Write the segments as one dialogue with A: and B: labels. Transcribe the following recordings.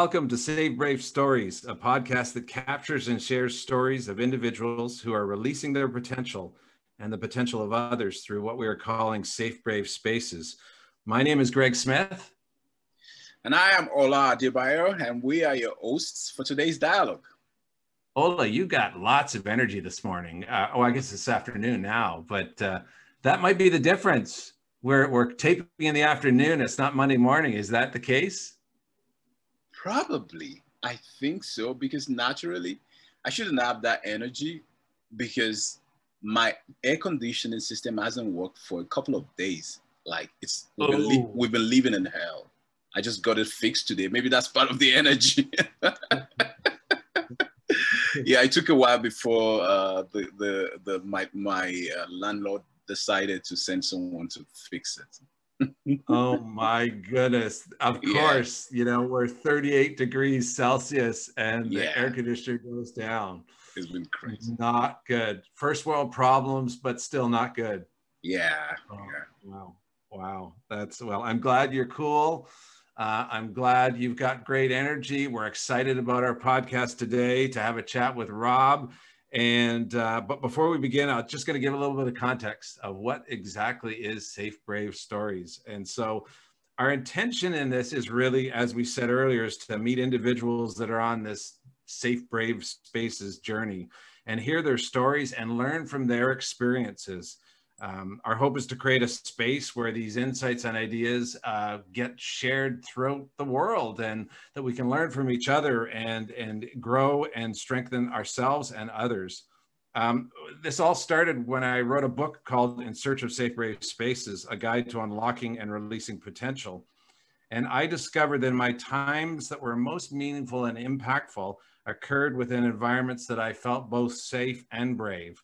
A: Welcome to Safe Brave Stories, a podcast that captures and shares stories of individuals who are releasing their potential and the potential of others through what we are calling Safe Brave Spaces. My name is Greg Smith.
B: And I am Ola Adebayo, and we are your hosts for today's dialogue.
A: Ola, you got lots of energy this morning. Uh, oh, I guess it's afternoon now, but uh, that might be the difference. We're, we're taping in the afternoon. It's not Monday morning. Is that the case?
B: Probably. I think so because naturally I shouldn't have that energy because my air conditioning system hasn't worked for a couple of days. Like it's we've, been, li- oh. we've been living in hell. I just got it fixed today. Maybe that's part of the energy. yeah, it took a while before uh, the the the my my uh, landlord decided to send someone to fix it
A: oh my goodness. Of course, you know, we're 38 degrees Celsius and yeah. the air conditioner goes down.
B: It's been crazy.
A: Not good. First world problems, but still not good.
B: Yeah.
A: Oh,
B: yeah.
A: Wow. Wow. That's well, I'm glad you're cool. Uh, I'm glad you've got great energy. We're excited about our podcast today to have a chat with Rob. And uh, but before we begin, I'm just going to give a little bit of context of what exactly is Safe Brave Stories. And so, our intention in this is really, as we said earlier, is to meet individuals that are on this Safe Brave Spaces journey and hear their stories and learn from their experiences. Um, our hope is to create a space where these insights and ideas uh, get shared throughout the world and that we can learn from each other and, and grow and strengthen ourselves and others. Um, this all started when I wrote a book called In Search of Safe Brave Spaces, a guide to unlocking and releasing potential. And I discovered that my times that were most meaningful and impactful occurred within environments that I felt both safe and brave.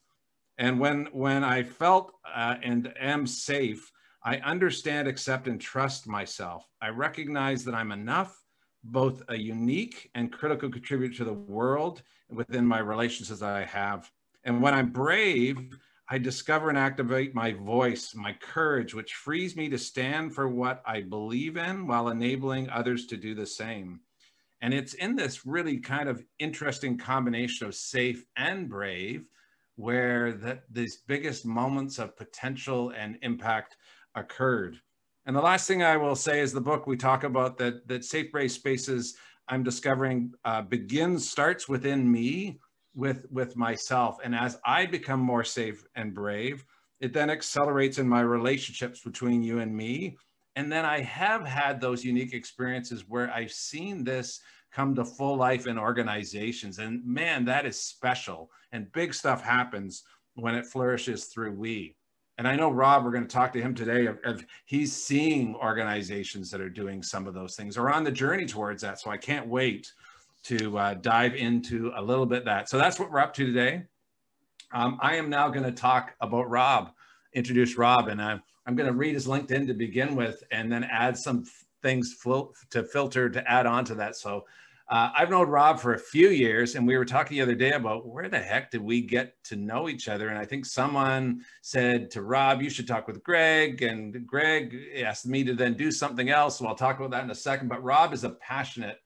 A: And when, when I felt uh, and am safe, I understand, accept, and trust myself. I recognize that I'm enough, both a unique and critical contributor to the world within my relationships that I have. And when I'm brave, I discover and activate my voice, my courage, which frees me to stand for what I believe in while enabling others to do the same. And it's in this really kind of interesting combination of safe and brave where that these biggest moments of potential and impact occurred. And the last thing I will say is the book we talk about that that safe brave spaces I'm discovering uh, begins starts within me with with myself, and as I become more safe and brave, it then accelerates in my relationships between you and me. And then I have had those unique experiences where I've seen this come to full life in organizations. And man, that is special. And big stuff happens when it flourishes through we. And I know Rob, we're going to talk to him today of, of, he's seeing organizations that are doing some of those things or on the journey towards that. So I can't wait to uh, dive into a little bit that. So that's what we're up to today. Um, I am now going to talk about Rob, introduce Rob, and I'm, I'm going to read his LinkedIn to begin with and then add some things to filter to add on to that. So uh, I've known Rob for a few years, and we were talking the other day about where the heck did we get to know each other? And I think someone said to Rob, "You should talk with Greg," and Greg asked me to then do something else. So I'll talk about that in a second. But Rob is a passionate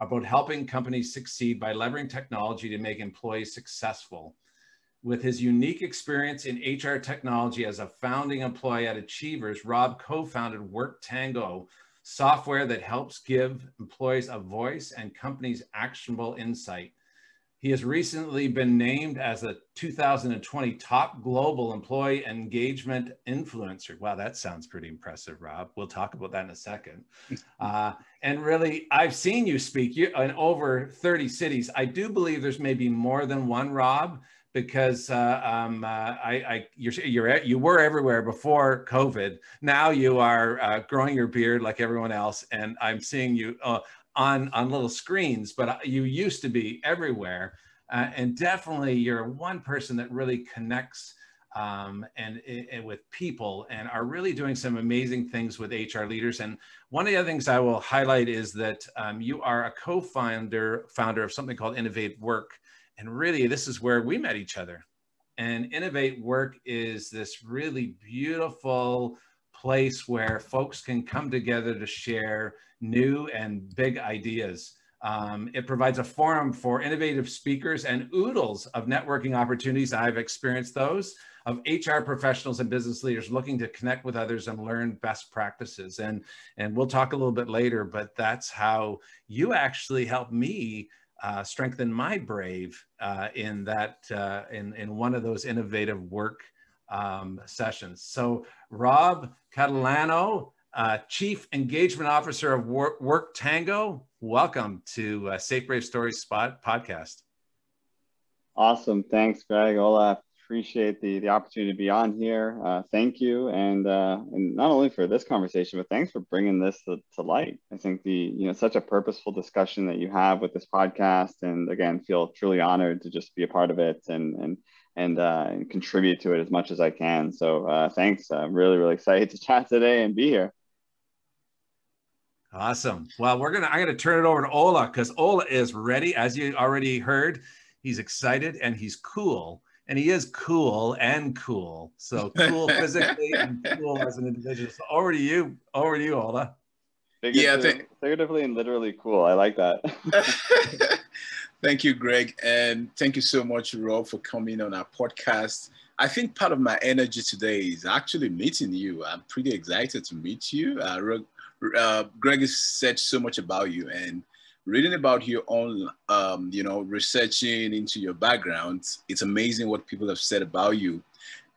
A: about helping companies succeed by leveraging technology to make employees successful. With his unique experience in HR technology as a founding employee at Achievers, Rob co-founded WorkTango, software that helps give employees a voice and companies actionable insight. He has recently been named as a 2020 top global employee engagement influencer. Wow, that sounds pretty impressive, Rob. We'll talk about that in a second. Uh, and really, I've seen you speak in over 30 cities. I do believe there's maybe more than one Rob because uh, um, uh, I, I, you're, you're, you were everywhere before COVID. Now you are uh, growing your beard like everyone else, and I'm seeing you uh, on on little screens. But uh, you used to be everywhere, uh, and definitely you're one person that really connects um, and, and, with people, and are really doing some amazing things with HR leaders. And one of the other things I will highlight is that um, you are a co-founder founder of something called Innovate Work and really, this is where we met each other. And Innovate Work is this really beautiful place where folks can come together to share new and big ideas. Um, it provides a forum for innovative speakers and oodles of networking opportunities. I've experienced those of HR professionals and business leaders looking to connect with others and learn best practices. And, and we'll talk a little bit later, but that's how you actually helped me uh, strengthen my brave uh, in that, uh, in, in one of those Innovate Work um, sessions. So Rob Catalano, uh, Chief Engagement Officer of Work, Work Tango, welcome to uh, Safe Brave Stories Spot podcast.
C: Awesome. Thanks, Greg. Olaf appreciate the the opportunity to be on here. Uh, thank you, and uh, and not only for this conversation, but thanks for bringing this to, to, light. I think the you know such a purposeful discussion that you have with this podcast, and again, feel truly honored to just be a part of it and and and, uh, and contribute to it as much as I can. So uh, thanks. I'm really really excited to chat today and be here.
A: Awesome. Well, we're gonna I'm gonna turn it over to Ola because Ola is ready, as you already heard. He's excited and he's cool and he is cool and cool. So cool physically and cool as an individual. So over to you, over to you, Ola.
C: Yeah, th- figuratively and literally cool. I like that.
B: thank you, Greg, and thank you so much, Rob, for coming on our podcast. I think part of my energy today is actually meeting you. I'm pretty excited to meet you. Uh, uh, Greg has said so much about you, and reading about your own, um, you know, researching into your background, it's amazing what people have said about you.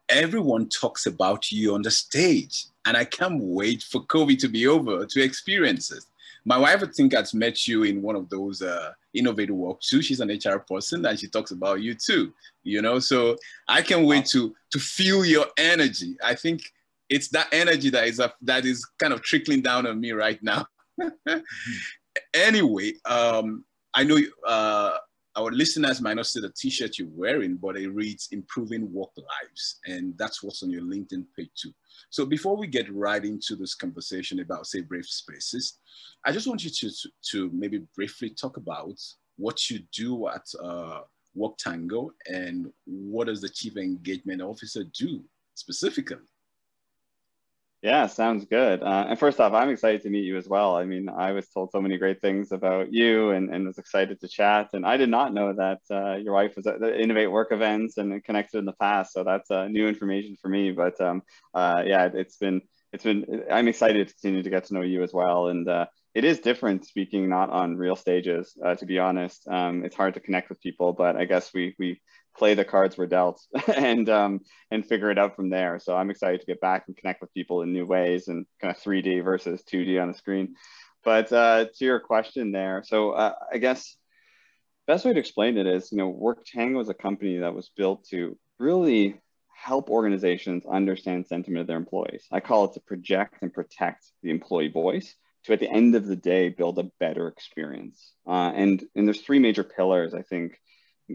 B: Everyone talks about you on the stage, and I can't wait for COVID to be over to experience it. My wife, I think, has met you in one of those uh, innovative walks too. She's an HR person, and she talks about you too. You know, so I can't wait to to feel your energy. I think it's that energy that is a, that is kind of trickling down on me right now. anyway, um, I know uh, our listeners might not see the T-shirt you're wearing, but it reads "Improving Work Lives," and that's what's on your LinkedIn page too. So before we get right into this conversation about safe brave spaces, I just want you to to, to maybe briefly talk about what you do at uh, Work Tango and what does the Chief Engagement Officer do specifically.
C: Yeah, sounds good. Uh, and first off, I'm excited to meet you as well. I mean, I was told so many great things about you and, and was excited to chat. And I did not know that uh, your wife was at the Innovate Work events and connected in the past. So that's uh, new information for me. But um, uh, yeah, it's been, it's been, I'm excited to continue to get to know you as well. And uh, it is different speaking not on real stages, uh, to be honest. Um, it's hard to connect with people, but I guess we, we, play the cards we're dealt and um, and figure it out from there. So I'm excited to get back and connect with people in new ways and kind of 3D versus 2D on the screen. But uh, to your question there, so uh, I guess best way to explain it is, you know, Work Tango is a company that was built to really help organizations understand sentiment of their employees. I call it to project and protect the employee voice to at the end of the day build a better experience. Uh, and and there's three major pillars I think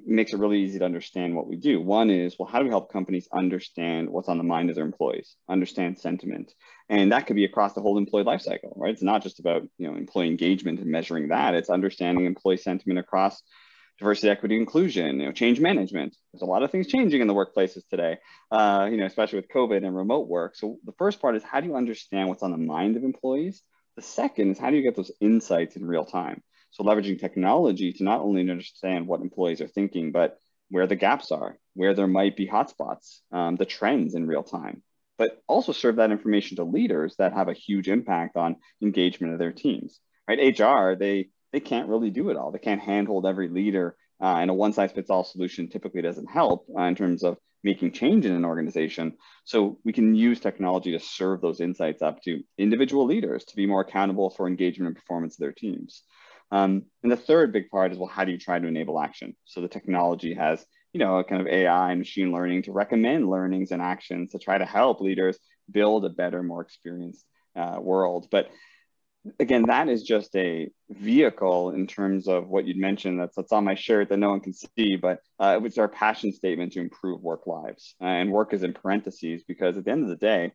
C: makes it really easy to understand what we do. One is, well, how do we help companies understand what's on the mind of their employees, understand sentiment? And that could be across the whole employee lifecycle, right? It's not just about, you know, employee engagement and measuring that. It's understanding employee sentiment across diversity, equity, inclusion, you know, change management. There's a lot of things changing in the workplaces today, uh, you know, especially with COVID and remote work. So the first part is how do you understand what's on the mind of employees? The second is how do you get those insights in real time? So leveraging technology to not only understand what employees are thinking, but where the gaps are, where there might be hotspots, um, the trends in real time, but also serve that information to leaders that have a huge impact on engagement of their teams. Right? HR, they they can't really do it all. They can't handhold every leader, uh, and a one size fits all solution typically doesn't help uh, in terms of making change in an organization. So we can use technology to serve those insights up to individual leaders to be more accountable for engagement and performance of their teams. Um, and the third big part is, well, how do you try to enable action? So the technology has, you know, a kind of AI and machine learning to recommend learnings and actions to try to help leaders build a better, more experienced uh, world. But again, that is just a vehicle in terms of what you'd mentioned. That's, that's on my shirt that no one can see, but uh, it's our passion statement to improve work lives. Uh, and work is in parentheses because at the end of the day,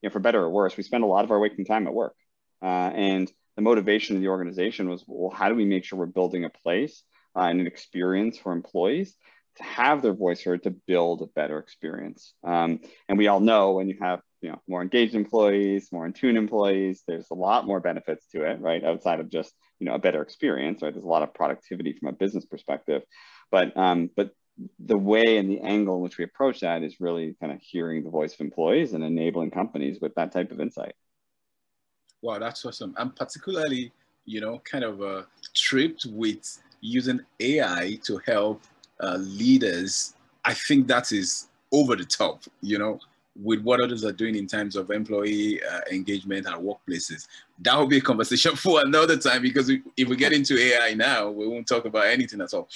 C: you know, for better or worse, we spend a lot of our waking time at work. Uh, and the motivation of the organization was, well, how do we make sure we're building a place uh, and an experience for employees to have their voice heard to build a better experience? Um, and we all know when you have you know more engaged employees, more in tune employees. There's a lot more benefits to it, right? Outside of just you know a better experience, right? There's a lot of productivity from a business perspective, but um, but the way and the angle in which we approach that is really kind of hearing the voice of employees and enabling companies with that type of insight.
B: Wow, that's awesome. I'm particularly, you know, kind of uh, tripped with using AI to help uh, leaders. I think that is over the top, you know, with what others are doing in terms of employee uh, engagement at workplaces. That will be a conversation for another time because if we get into AI now, we won't talk about anything at all.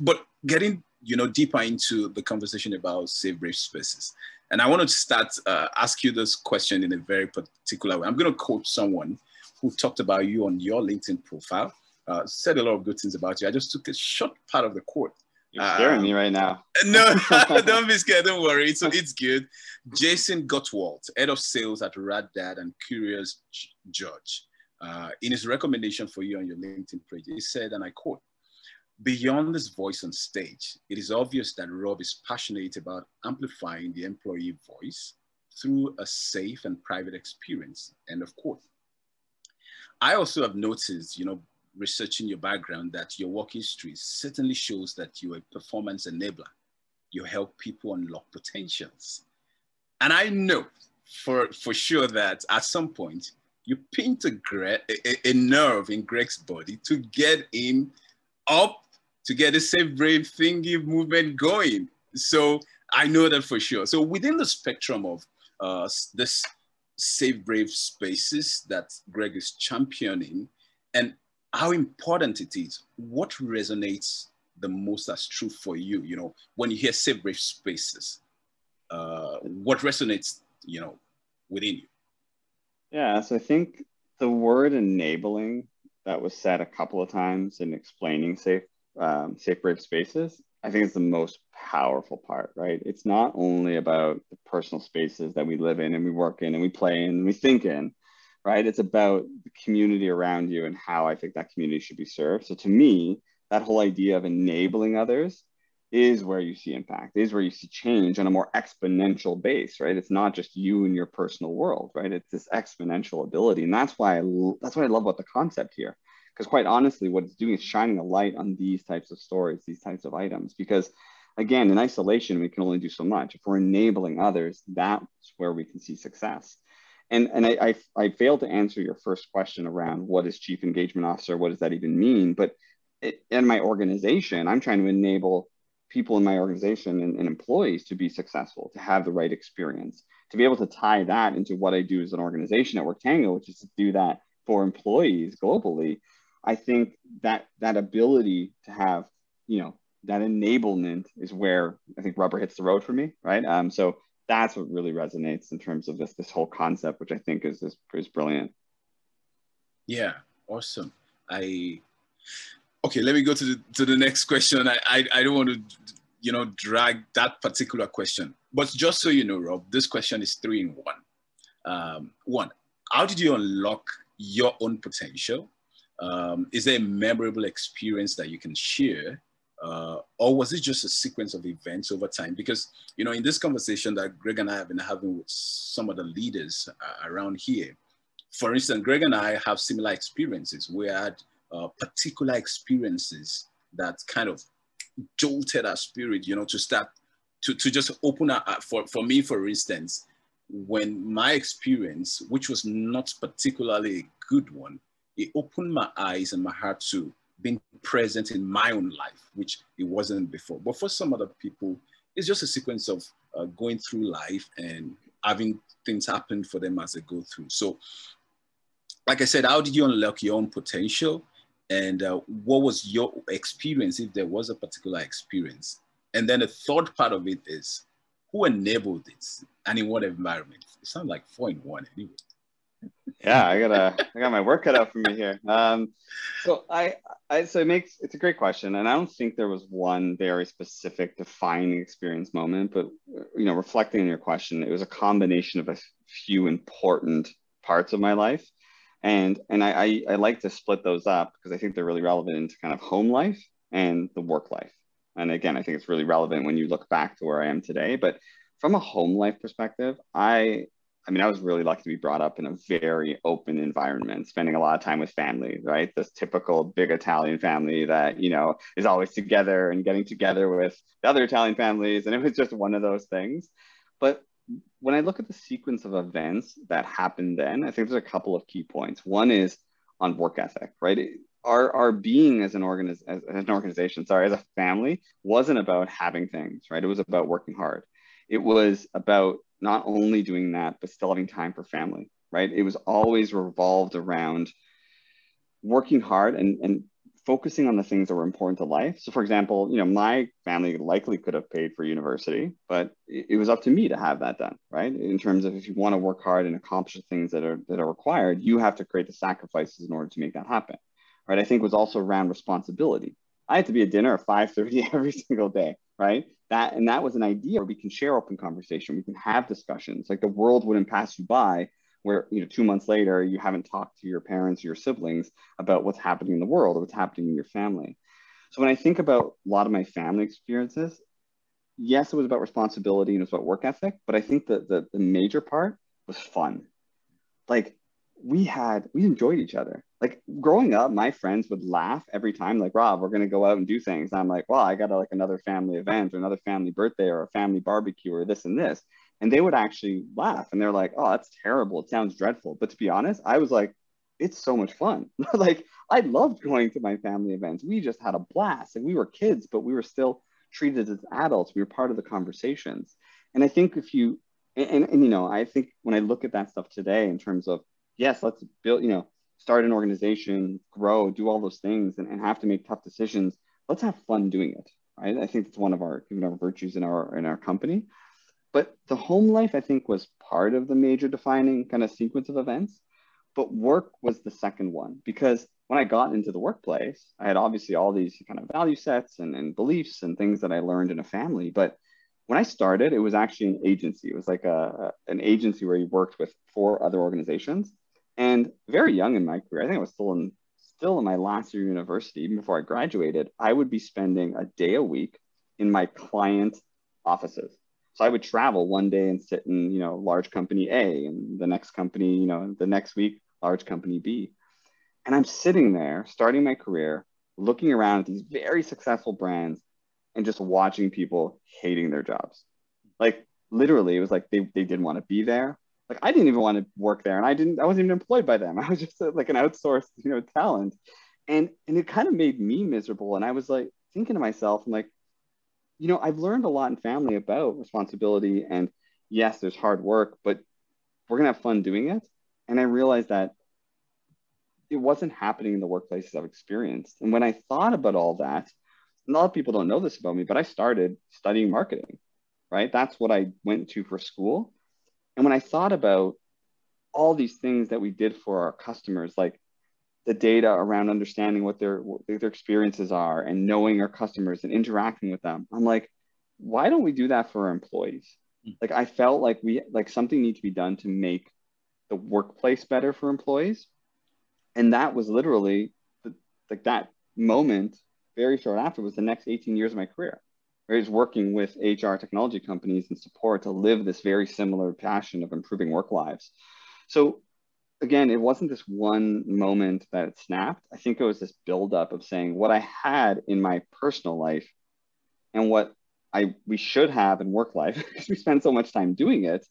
B: But getting you know deeper into the conversation about safe brave spaces, and I want to start uh, ask you this question in a very particular way. I'm going to quote someone who talked about you on your LinkedIn profile, uh, said a lot of good things about you. I just took a short part of the quote
C: you're scaring um, me right now.
B: no, don't be scared. Don't worry. So it's good. Jason Gottwald, head of sales at Rad Dad and Curious George, uh, in his recommendation for you on your LinkedIn page, he said, and I quote, Beyond this voice on stage, it is obvious that Rob is passionate about amplifying the employee voice through a safe and private experience. End of quote. I also have noticed, you know, researching your background that your work history certainly shows that you're a performance enabler. You help people unlock potentials. And I know for, for sure that at some point you pinned a, a, a nerve in Greg's body to get him up, to get the safe brave thingy movement going. So I know that for sure. So within the spectrum of uh, this safe brave spaces that Greg is championing, and how important it is, what resonates the most as true for you, you know, when you hear safe brave spaces, uh, what resonates, you know, within you?
C: Yeah, so I think the word enabling that was said a couple of times in explaining safe, um, safe brave spaces, I think is the most powerful part, right? It's not only about the personal spaces that we live in and we work in and we play in and we think in, right? It's about the community around you and how I think that community should be served. So to me, that whole idea of enabling others is where you see impact, is where you see change on a more exponential base, right? It's not just you and your personal world, right? It's this exponential ability. And that's why I, that's what I love about the concept here. Because quite honestly, what it's doing is shining a light on these types of stories, these types of items. Because again, in isolation, we can only do so much. If we're enabling others, that's where we can see success and and I, I, I failed to answer your first question around what is chief engagement officer what does that even mean but it, in my organization i'm trying to enable people in my organization and, and, employees to be successful to have the right experience to be able to tie that into what i do as an organization at worktango which is to do that for employees globally i think that that ability to have you know that enablement is where i think rubber hits the road for me right um, so that's what really resonates in terms of this this whole concept, which I think is is, is brilliant.
B: Yeah, awesome. I okay. Let me go to the to the next question. I I, I don't want to you know drag that particular question, but just so you know, Rob, this question is three in one. Um, one, how did you unlock your own potential? Um, is there a memorable experience that you can share? uh, or was it just a sequence of events over time? Because you know, in this conversation that Greg and I have been having with some of the leaders uh, around here, for instance, Greg and I have similar experiences. We had uh, particular experiences that kind of jolted our spirit, you know, to start to, to just open our, for, for me, for instance, when my experience, which was not particularly a good one, it opened my eyes and my heart to being present in my own life, which it wasn't before. But for some other people, it's just a sequence of uh, going through life and having things happen for them as they go through. So, like I said, how did you unlock your own potential? And uh, what was your experience, if there was a particular experience? And then the third part of it is who enabled it and in what environment? It sounds like four in one anyway
C: yeah, I gotta, I got my work cut out for me here. Um, so I, I, so it makes it's a great question, and I don't think there was one very specific defining experience moment, but you know, reflecting on your question, it was a combination of a few important parts of my life, and and I, I, I like to split those up because I think they're really relevant into kind of home life and the work life. And again, I think it's really relevant when you look back to where I am today. But from a home life perspective, I I mean, I was really lucky to be brought up in a very open environment, spending a lot of time with family, right? This typical big Italian family that, you know, is always together and getting together with the other Italian families. And it was just one of those things. But when I look at the sequence of events that happened then, I think there's a couple of key points. One is on work ethic, right? Our, our being as an, organiz- as an organization, sorry, as a family, wasn't about having things, right? It was about working hard. It was about not only doing that, but still having time for family, right? It was always revolved around working hard and, and focusing on the things that were important to life. So, for example, you know, my family likely could have paid for university, but it, was up to me to have that done, right? In terms of if you want to work hard and accomplish the things that are that are required, you have to create the sacrifices in order to make that happen, right? I think was also around responsibility. I had to be at dinner at 5:30 every single day, right? that and that was an idea where we can share open conversation. We can have discussions. Like the world wouldn't pass you by where you know two months later you haven't talked to your parents or your siblings about what's happening in the world or what's happening in your family. So when i think about a lot of my family experiences yes it was about responsibility and it was about work ethic but i think that the, the major part was fun. Like we had we enjoyed each other. Like growing up my friends would laugh every time like rob we're to go out and do things. And i'm like well i got like another family event or another family birthday or a family barbecue or this and this. And they would actually laugh and they're like oh that's terrible. It sounds dreadful. But to be honest i was like it's so much fun. Like i loved going to my family events. We just had a blast and we were kids but we were still treated as adults. We were part of the conversations. And i think if you and, and you know i think when i look at that stuff today in terms of yes, let's build, you know, start an organization, grow, do all those things, and, and have to make tough decisions. Let's have fun doing it. Right. I think it's one of our even our virtues in our in our company. But the home life, I think, was part of the major defining kind of sequence of events. But work was the second one because when I got into the workplace, I had obviously all these kind of value sets and, and beliefs and things that I learned in a family. But when I started, it was actually an agency. It was like a, an agency where you worked with four other organizations. And very young in my career, I think I was still in still in my last year of university, even before I graduated, I would be spending a day a week in my client offices. So I would travel one day and sit in, you know, large company A and the next company, you know, the next week, large company B. And I'm sitting there starting my career, looking around at these very successful brands and just watching people hating their jobs. Like literally, it was like they, they didn't want to be there like I didn't even want to work there and I didn't I wasn't even employed by them. I was just a, like an outsourced, you know, talent. And and it kind of made me miserable and I was like thinking to myself I'm like you know, I've learned a lot in family about responsibility and yes, there's hard work, but we're going to have fun doing it. And I realized that it wasn't happening in the workplaces I've experienced. And when I thought about all that, a lot of people don't know this about me, but I started studying marketing, right? That's what I went to for school. And when I thought about all these things that we did for our customers, like the data around understanding what their what their experiences are and knowing our customers and interacting with them, I'm like, why don't we do that for our employees? Hmm. Like I felt like we like something needs to be done to make the workplace better for employees. And that was literally the, like that moment very short after was the next 18 years of my career is working with HR technology companies and support to live this very similar passion of improving work lives. So again, it wasn't this one moment that it snapped. I think it was this buildup of saying what I had in my personal life and what I we should have in work life because we spend so much time doing it.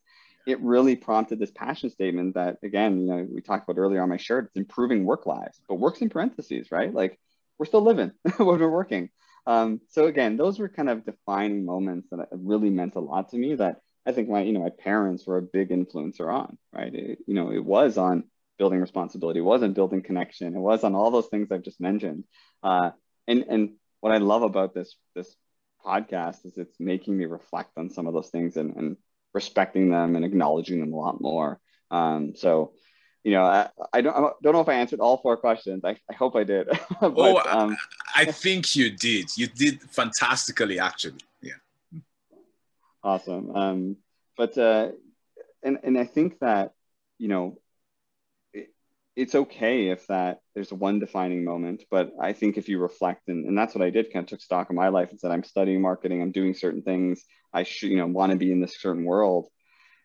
C: It really prompted this passion statement that again, you know, we talked about earlier on my shirt, it's improving work lives, but works in parentheses, right? Like we're still living when we're working. Um, so again, those were kind of defining moments that really meant a lot to me that I think my, you know, my parents were a big influencer on, right? It, you know, it was on building responsibility, it was on building connection, it was on all those things I've just mentioned. Uh, and, and what I love about this, this podcast is it's making me reflect on some of those things and, and respecting them and acknowledging them a lot more. Um, so you know, I, I don't I don't know if I answered all four questions. I, I hope I did.
B: but, oh, um, I think you did. You did fantastically, actually. Yeah.
C: Awesome. Um, but uh, and and I think that you know, it, it's okay if that there's one defining moment. But I think if you reflect, and, and that's what I did. Kind of took stock of my life and said, I'm studying marketing. I'm doing certain things. I should you know want to be in this certain world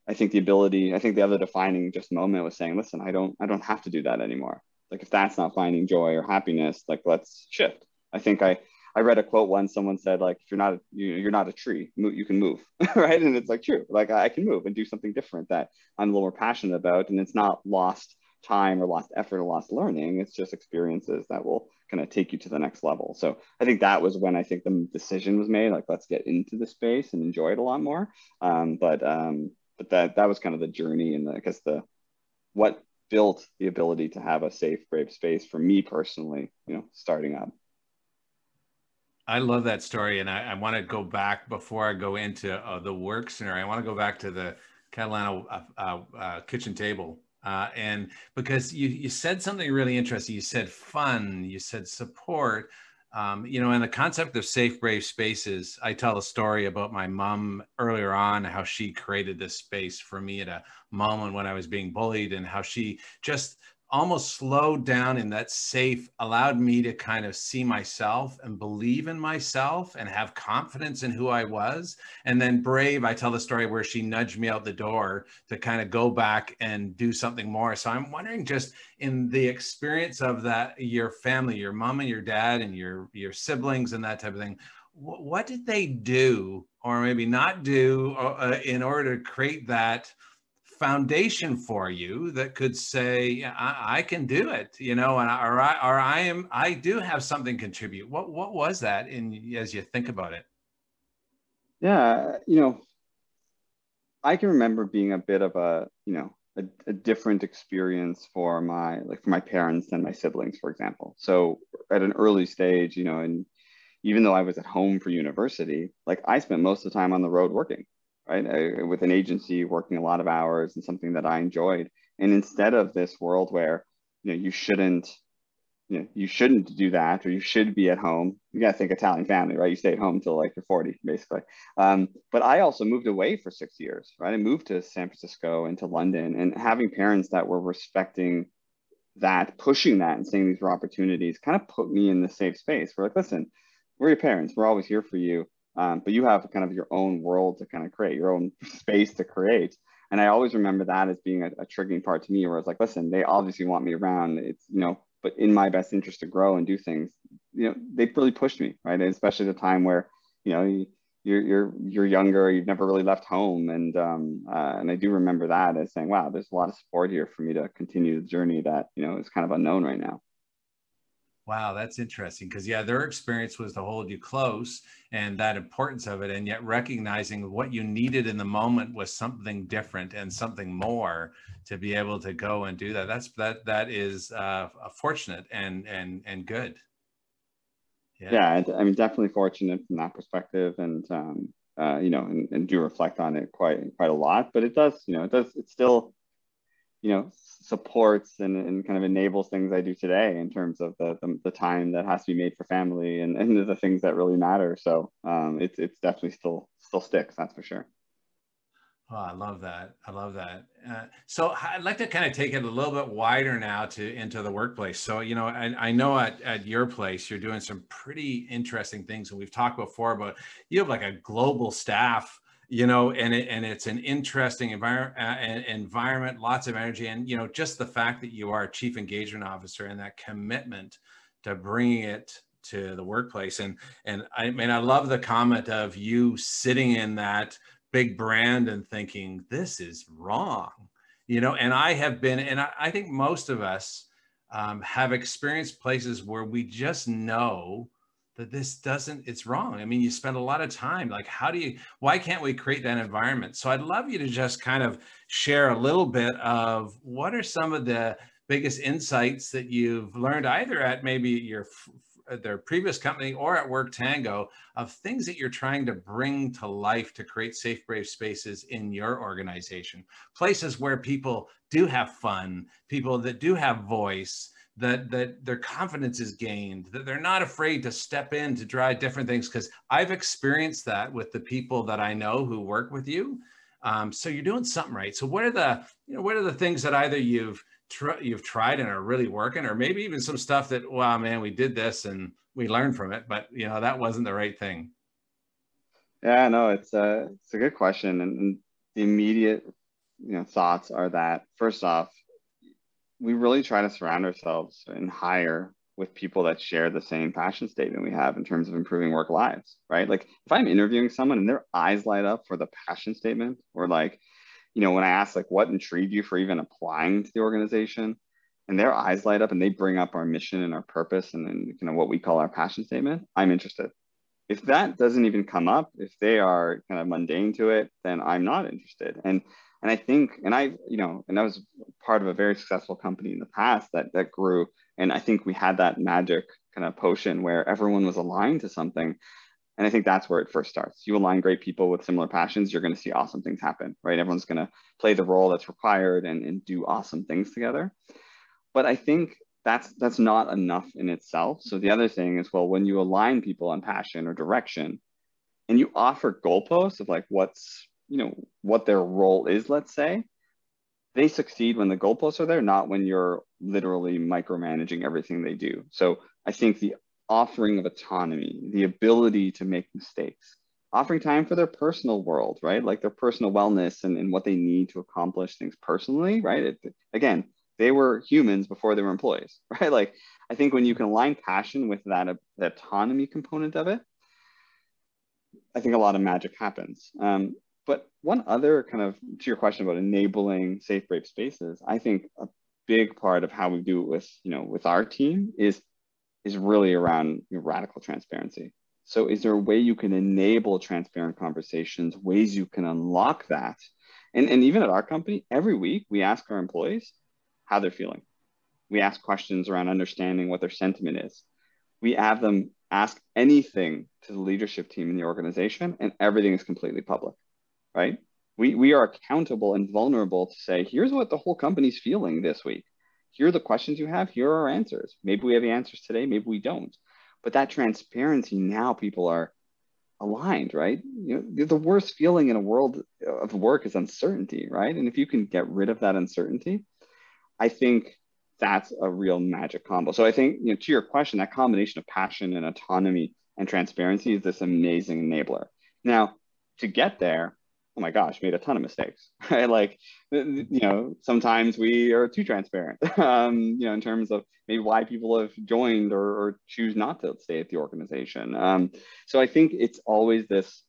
C: I think the ability, I think the other defining just moment was saying, listen, I don't, I don't have to do that anymore. Like if that's not finding joy or happiness, like let's shift. I think I, I read a quote once. Someone said, like, if you're not, a, you, are not a tree, you can move, right? And it's like true. Like I can move and do something different that I'm a little more passionate about, and it's not lost time or lost effort or lost learning. It's just experiences that will kind of take you to the next level. So I think that was when I think the decision was made. Like, let's get into the space and enjoy it a lot more. Um, but um, but that that was kind of the journey and I guess the what built the ability to have a safe, brave space for me personally. You know, starting up.
A: I love that story, and I, I want to go back before I go into uh, the work scenario. I want to go back to the Catalano uh, uh, uh, kitchen table, uh, and because you you said something really interesting. You said fun, you said support. Um, you know, and the concept of safe, brave spaces. I tell a story about my mom earlier on, how she created this space for me at a moment when I was being bullied, and how she just almost slowed down in that safe allowed me to kind of see myself and believe in myself and have confidence in who I was. And then brave, I tell the story where she nudged me out the door to kind of go back and do something more. So I'm wondering just in the experience of that, your family, your mom and your dad and your, your siblings and that type of thing, what did they do or maybe not do uh, in order to create that foundation for you that could say I, I, can do it you know and or I, or I am I do have something contribute. What what was that in as you think about it?
C: Yeah you know I can remember being a bit of a you know a, a different experience for my like for my parents than my siblings for example. So at an early stage you know and even though I was at home for university like I spent most of the time on the road working right? I, with an agency working a lot of hours and something that I enjoyed. And instead of this world where, you know, you shouldn't, you know, you shouldn't do that or you should be at home. You got to think Italian family, right? You stay at home till like you're 40, basically. Um, but I also moved away for six years, right? I moved to San Francisco and to London and having parents that were respecting that, pushing that and saying these were opportunities kind of put me in the safe space. We're like, listen, we're your parents. We're always here for you um, but you have kind of your own world to kind of create your own space to create. And i always remember that as being a, a triggering part to me where it's like listen they obviously want me around. It's you know but in my best interest to grow and do things you know they really pushed me right? Especially the time where you know you're you're you're younger you've never really left home. And um uh, and i do remember that as saying wow there's a lot of support here for me to continue the journey that you know is kind of unknown right now
A: Wow, that's interesting because yeah, their experience was to hold you close and that importance of it, and yet recognizing what you needed in the moment was something different and something more to be able to go and do that. That's that that is uh, fortunate and and and good.
C: Yeah. yeah, I mean, definitely fortunate from that perspective, and um, uh, you know, and, and do reflect on it quite quite a lot. But it does, you know, it does. It's still you know supports and, and kind of enables things I do today in terms of the, the, the time that has to be made for family and, and the things that really matter. So um, it's, it's definitely still, still sticks. That's for sure.
A: Oh, I love that. I love that. Uh, so I'd like to kind of take it a little bit wider now to into the workplace. So, you know, I, I know at, at your place, you're doing some pretty interesting things. And we've talked before about, you have like a global staff you know, and it, and it's an interesting environment, uh, environment, lots of energy, and you know, just the fact that you are a chief engagement officer and that commitment to bringing it to the workplace, and and I mean, I love the comment of you sitting in that big brand and thinking this is wrong, you know, and I have been, and I, I think most of us um, have experienced places where we just know that this doesn't it's wrong. I mean you spend a lot of time like how do you why can't we create that environment? So i'd love you to just kind of share a little bit of what are some of the biggest insights that you've learned either at maybe your their previous company or at work tango of things that you're trying to bring to life to create safe brave spaces in your organization? Places where people do have fun people that do have voice that that their confidence is gained that they're not afraid to step in to try different things because i've experienced that with the people that i know who work with you. Um, so you're doing something right. So what are the you know what are the things that either you've tr- you've tried and are really working or maybe even some stuff that wow man we did this and we learned from it but you know that wasn't the right thing?
C: Yeah no it's a it's a good question and, and the immediate you know thoughts are that first off, we really try to surround ourselves and hire with people that share the same passion statement we have in terms of improving work lives, right? Like if I'm interviewing someone and their eyes light up for the passion statement, or like, you know, when I ask like what intrigued you for even applying to the organization, and their eyes light up and they bring up our mission and our purpose and then you know what we call our passion statement, I'm interested. If that doesn't even come up, if they are kind of mundane to it, then I'm not interested. And and I think, and I, you know, and I was part of a very successful company in the past that that grew and I think we had that magic kind of potion where everyone was aligned to something. And I think that's where it first starts. You align great people with similar passions, you're going to see awesome things happen, right? Everyone's going to play the role that's required and, and do awesome things together. But I think that's that's not enough in itself. So the other thing is, well, when you align people on passion or direction, and you offer goalposts of like what's you know what their role is, let's say, they succeed when the goalposts are there, not when you're literally micromanaging everything they do. So I think the offering of autonomy, the ability to make mistakes, offering time for their personal world, right? Like their personal wellness and, and what they need to accomplish things personally, right? It, again, they were humans before they were employees, right? Like I think when you can align passion with that, uh, autonomy component of it, I think a lot of magic happens. Um, but one other kind of to your question about enabling safe, brave spaces, I think a big part of how we do it with you know with our team is is really around radical transparency. So, is there a way you can enable transparent conversations? Ways you can unlock that? And and even at our company, every week we ask our employees how they're feeling. We ask questions around understanding what their sentiment is. We have them ask anything to the leadership team in the organization, and everything is completely public right? We, we are accountable and vulnerable to say, here's what the whole company's feeling this week. Here are the questions you have. Here are our answers. Maybe we have the answers today, maybe we don't. But that transparency now people are aligned, right? You know, the worst feeling in a world of work is uncertainty, right? And if you can get rid of that uncertainty, I think that's a real magic combo. So I think, you know, to your question, that combination of passion and autonomy and transparency is this amazing enabler. Now, to get there, oh my gosh, made a ton of mistakes, right? Like, you know, sometimes we are too transparent, um, you know, in terms of maybe why people have joined or, or choose not to stay at the organization. Um, so I think it's always this,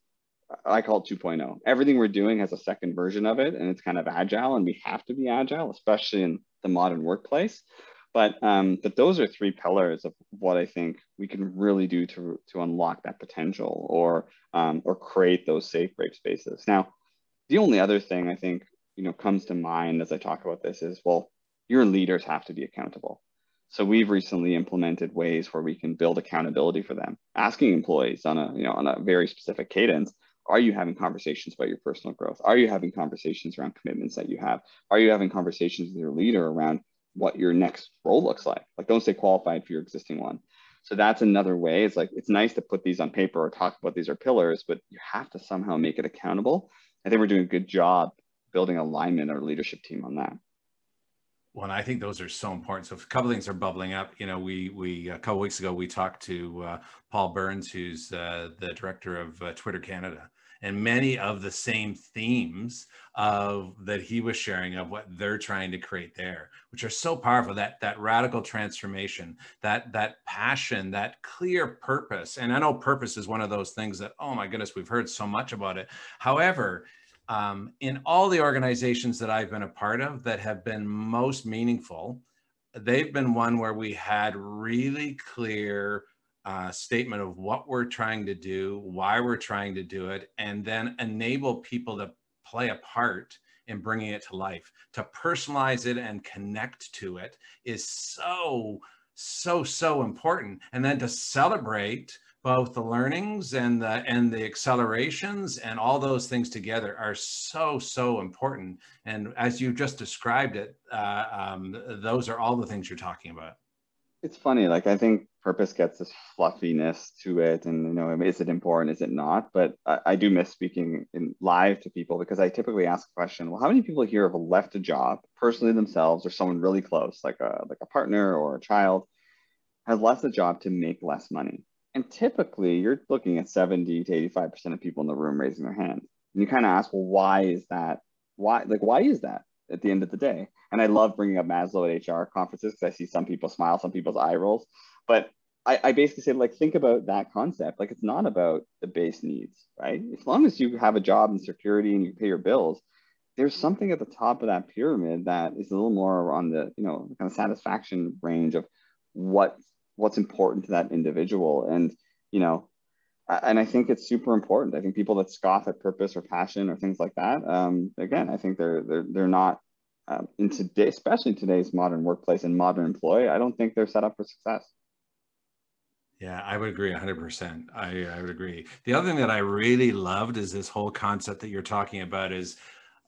C: I call it 2.0. Everything we're doing has a second version of it, and it's kind of agile, and we have to be agile, especially in the modern workplace. But um, but those are three pillars of what I think we can really do to to unlock that potential or um, or create those safe brave spaces. Now, the only other thing I think you know comes to mind as I talk about this is well, your leaders have to be accountable. So we've recently implemented ways where we can build accountability for them, asking employees on a you know on a very specific cadence. Are you having conversations about your personal growth? Are you having conversations around commitments that you have? Are you having conversations with your leader around what your next role looks like. Like don't stay qualified for your existing one. So that's another way. It's like it's nice to put these on paper or talk about these are pillars, but you have to somehow make it accountable. I think we're doing a good job building alignment our leadership team on that.
A: Well, and I think those are so important. So a couple things are bubbling up. You know, we we a couple weeks ago we talked to uh, Paul Burns, who's uh, the director of uh, Twitter Canada, and many of the same themes of that he was sharing of what they're trying to create there which are so powerful. That that radical transformation that that passion that clear purpose. And i know purpose is one of those things that oh my goodness we've heard so much about it. However um, in all the organizations that i've been a part of that have been most meaningful they've been one where we had really clear uh, statement of what we're trying to do, why we're trying to do it, and then enable people to play a part in bringing it to life. To personalize it and connect to it is so, so, so important. And then to celebrate both the learnings and the and the accelerations and all those things together are so so important and as you just described it uh, um, those are all the things you're talking about
C: it's funny like i think purpose gets this fluffiness to it and you know is it important is it not? But I, I, do miss speaking in live to people because i typically ask a question well how many people here have left a job personally themselves or someone really close like a like a partner or a child has left a job to make less money? And typically you're looking at 70 to 85 percent of people in the room raising their hand. And you kind of ask well why is that? Why like why is that at the end of the day. And i love bringing up maslow at hr conferences because i see some people smile some people's eye rolls. But I, I basically say like think about that concept. Like it's not about the base needs right? As long as you have a job and security and you pay your bills there's something at the top of that pyramid that is a little more on the you know kind of satisfaction range of what what's important to that individual. And you know and I think it's super important. I think people that scoff at purpose or passion or things like that, um, again, I think they're they're they're not um, in today, especially today's modern workplace and modern employee. I don't think they're set up for success.
A: Yeah, I would agree 100%. I, I would agree. The other thing that I really loved is this whole concept that you're talking about is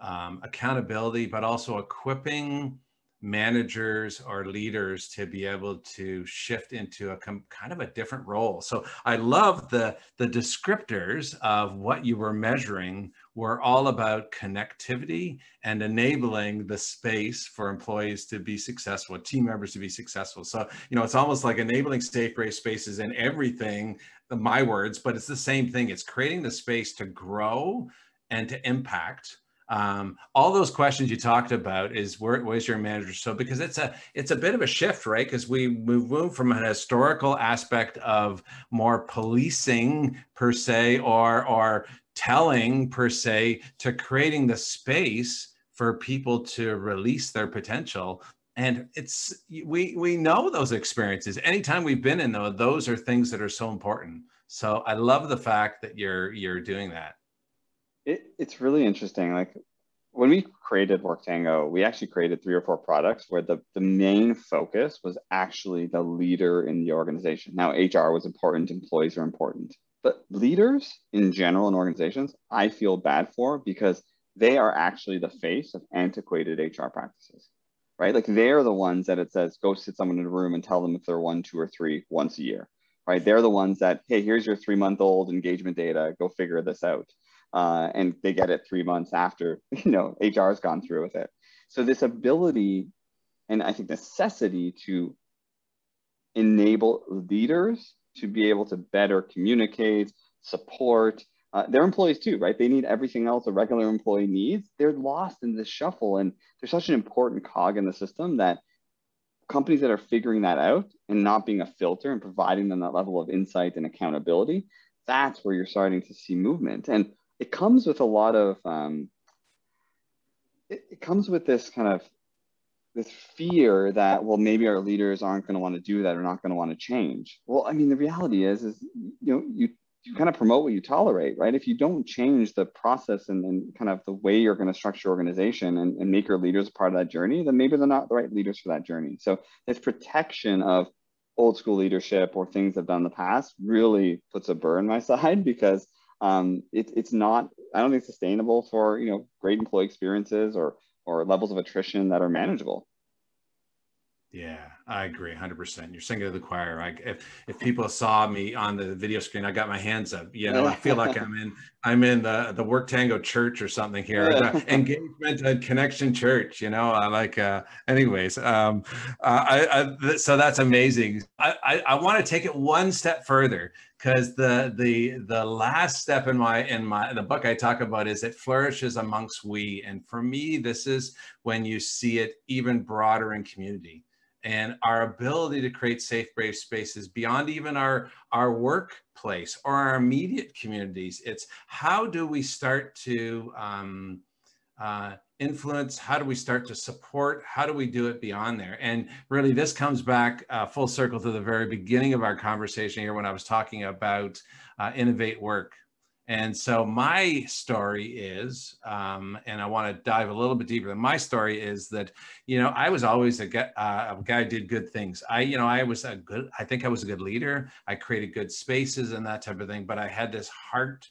A: um, accountability, but also equipping managers or leaders to be able to shift into a kind of a different role. So I love the the descriptors of what you were measuring were all about connectivity and enabling the space for employees to be successful, team members to be successful. So, you know, it's almost like enabling safe brave spaces in everything, my words, but it's the same thing. It's creating the space to grow and to impact um, all those questions you talked about is where was your manager? So because it's a it's a bit of a shift right? Because we move, from an historical aspect of more policing per se or or telling per se to creating the space for people to release their potential. And it's we we know those experiences. Anytime we've been in those those are things that are so important. So i love the fact that you're you're doing that
C: it, it's really interesting. Like when we created Worktango, we actually created three or four products where the, the main focus was actually the leader in the organization. Now, HR was important, employees are important, but leaders in general in organizations, I feel bad for because they are actually the face of antiquated HR practices, right? Like they're the ones that it says, go sit someone in a room and tell them if they're one, two, or three once a year, right? They're the ones that, hey, here's your three month old engagement data, go figure this out uh, and they get it three months after you know HR has gone through with it. So this ability, and I think necessity to enable leaders to be able to better communicate, support uh, their employees too, right? They need everything else a regular employee needs. They're lost in this shuffle, and there's such an important cog in the system that companies that are figuring that out and not being a filter and providing them that level of insight and accountability, that's where you're starting to see movement. And it comes with a lot of um, it, it comes with this kind of this fear that well maybe our leaders aren't going to want to do that or not going to want to change. Well i mean the reality is is you know you you kind of promote what you tolerate right? If you don't change the process and, and kind of the way you're going to structure your organization and, and make your leaders a part of that journey then maybe they're not the right leaders for that journey. So this protection of old school leadership or things they've done in the past really puts a burr in my side because um, it, it's not i don't think sustainable for you know great employee experiences or or levels of attrition that are manageable
A: yeah, I agree 100%. You're singing to the choir. I, if, if people saw me on the video screen, I got my hands up. You know, I feel like I'm in I'm in the the Work Tango Church or something here. Engagement and Connection Church. You know, I like. Uh, anyways, um, uh, I, I, so that's amazing. I I, I want to take it one step further because the the the last step in my in my the book I talk about is it flourishes amongst we, and for me, this is when you see it even broader in community and our ability to create safe, brave spaces beyond even our, our workplace or our immediate communities. It's how do we start to um, uh, influence? How do we start to support? How do we do it beyond there? And really, this comes back uh, full circle to the very beginning of our conversation here when I was talking about uh, innovate work and so my story is, um, and I want to dive a little bit deeper. My story is that, you know, I was always a uh, a guy did good things. I, you know, I was a good, I think I was a good leader. I created good spaces and that type of thing. But I had this heart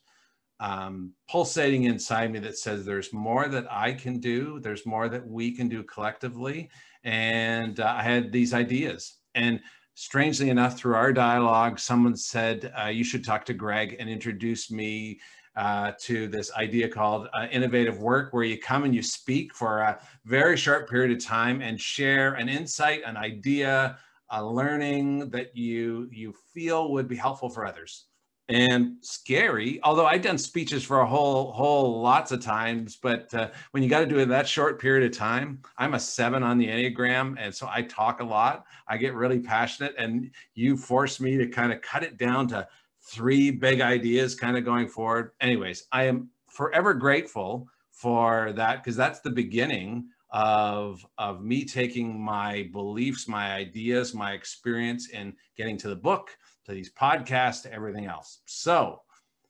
A: um, pulsating inside me that says there's more that I can do. There's more that we can do collectively. And uh, I had these ideas. And strangely enough, through our dialogue, someone said, uh, you should talk to Greg and introduce me uh, to this idea called uh, Innovate Work, where you come and you speak for a very short period of time and share an insight, an idea, a learning that you you feel would be helpful for others. And scary. Although I've done speeches for a whole whole lots of times, but uh, when you got to do it that short period of time, I'm a seven on the Enneagram, and so I talk a lot. I get really passionate, and you force me to kind of cut it down to three big ideas, kind of going forward. Anyways, I am forever grateful for that because that's the beginning of of me taking my beliefs, my ideas, my experience in getting to the book to these podcasts, to everything else. So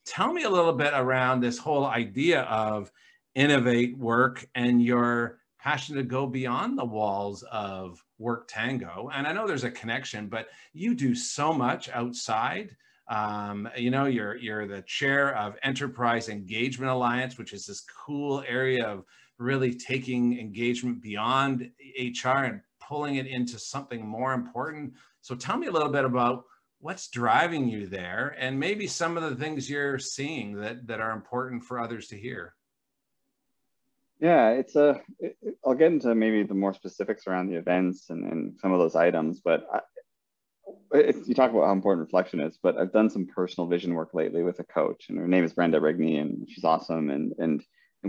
A: tell me a little bit around this whole idea of innovate work and your passion to go beyond the walls of work tango. And I know there's a connection, but you do so much outside. Um, you know, you're you're the chair of Enterprise Engagement Alliance, which is this cool area of really taking engagement beyond HR and pulling it into something more important. So tell me a little bit about what's driving you there and maybe some of the things you're seeing that that are important for others to hear.
C: Yeah it's a it, i'll get into maybe the more specifics around the events and, and some of those items but I, you talk about how important reflection is but i've done some personal vision work lately with a coach and her name is brenda rigney and she's awesome and and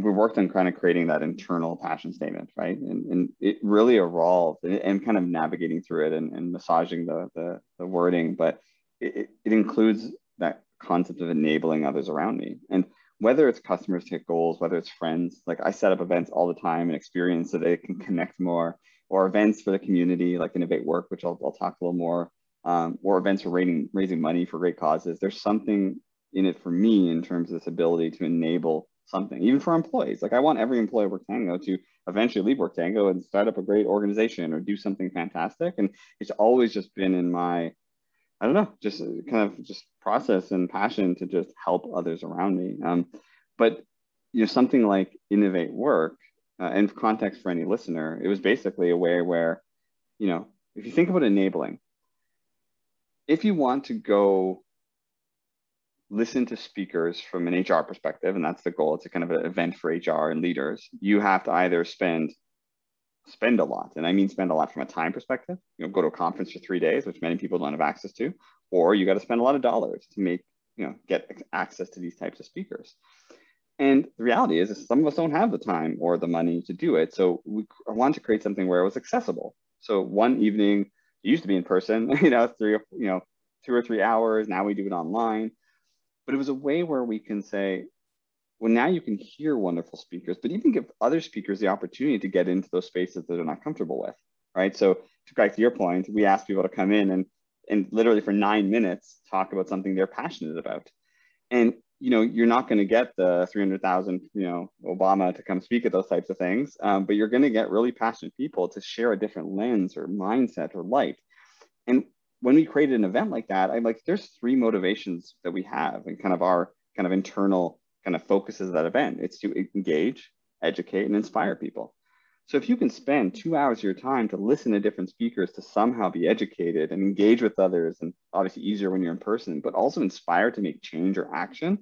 C: we worked on kind of creating that internal passion statement, right? And, and it really evolved and, and kind of navigating through it and, and massaging the, the, the wording, but it, it includes that concept of enabling others around me. And whether it's customers to hit goals, whether it's friends, like I set up events all the time and experience so they can connect more, or events for the community like Innovate Work, which I'll, I'll talk a little more, um, or events for raising, raising money for great causes. There's something in it for me in terms of this ability to enable something, even for employees. Like I want every employee of Worktango to eventually leave Worktango and start up a great organization or do something fantastic. And it's always just been in my, I don't know, just kind of just process and passion to just help others around me. Um, but you know, something like innovate work, uh, and context for any listener, it was basically a way where, you know, if you think about enabling, if you want to go listen to speakers from an HR perspective, and that's the goal. It's a kind of an event for HR and leaders. You have to either spend spend a lot, and I mean spend a lot from a time perspective. You know, go to a conference for three days, which many people don't have access to, or you got to spend a lot of dollars to make you know get access to these types of speakers. And the reality is, is some of us don't have the time or the money to do it. So we wanted to create something where it was accessible. So one evening, it used to be in person, you know, three you know, two or three hours. Now we do it online but it was a way where we can say, well, now you can hear wonderful speakers, but even give other speakers the opportunity to get into those spaces that they're not comfortable with, right? So to back to your point, we ask people to come in and and literally for nine minutes talk about something they're passionate about. And you know, you're not going to get the 300,000, you know, Obama to come speak at those types of things, um, but you're going to get really passionate people to share a different lens or mindset or light. And when we created an event like that, I'm like, there's three motivations that we have and kind of our kind of internal kind of focuses of that event. It's to engage, educate, and inspire people. So if you can spend two hours of your time to listen to different speakers to somehow be educated and engage with others, and obviously easier when you're in person, but also inspired to make change or action,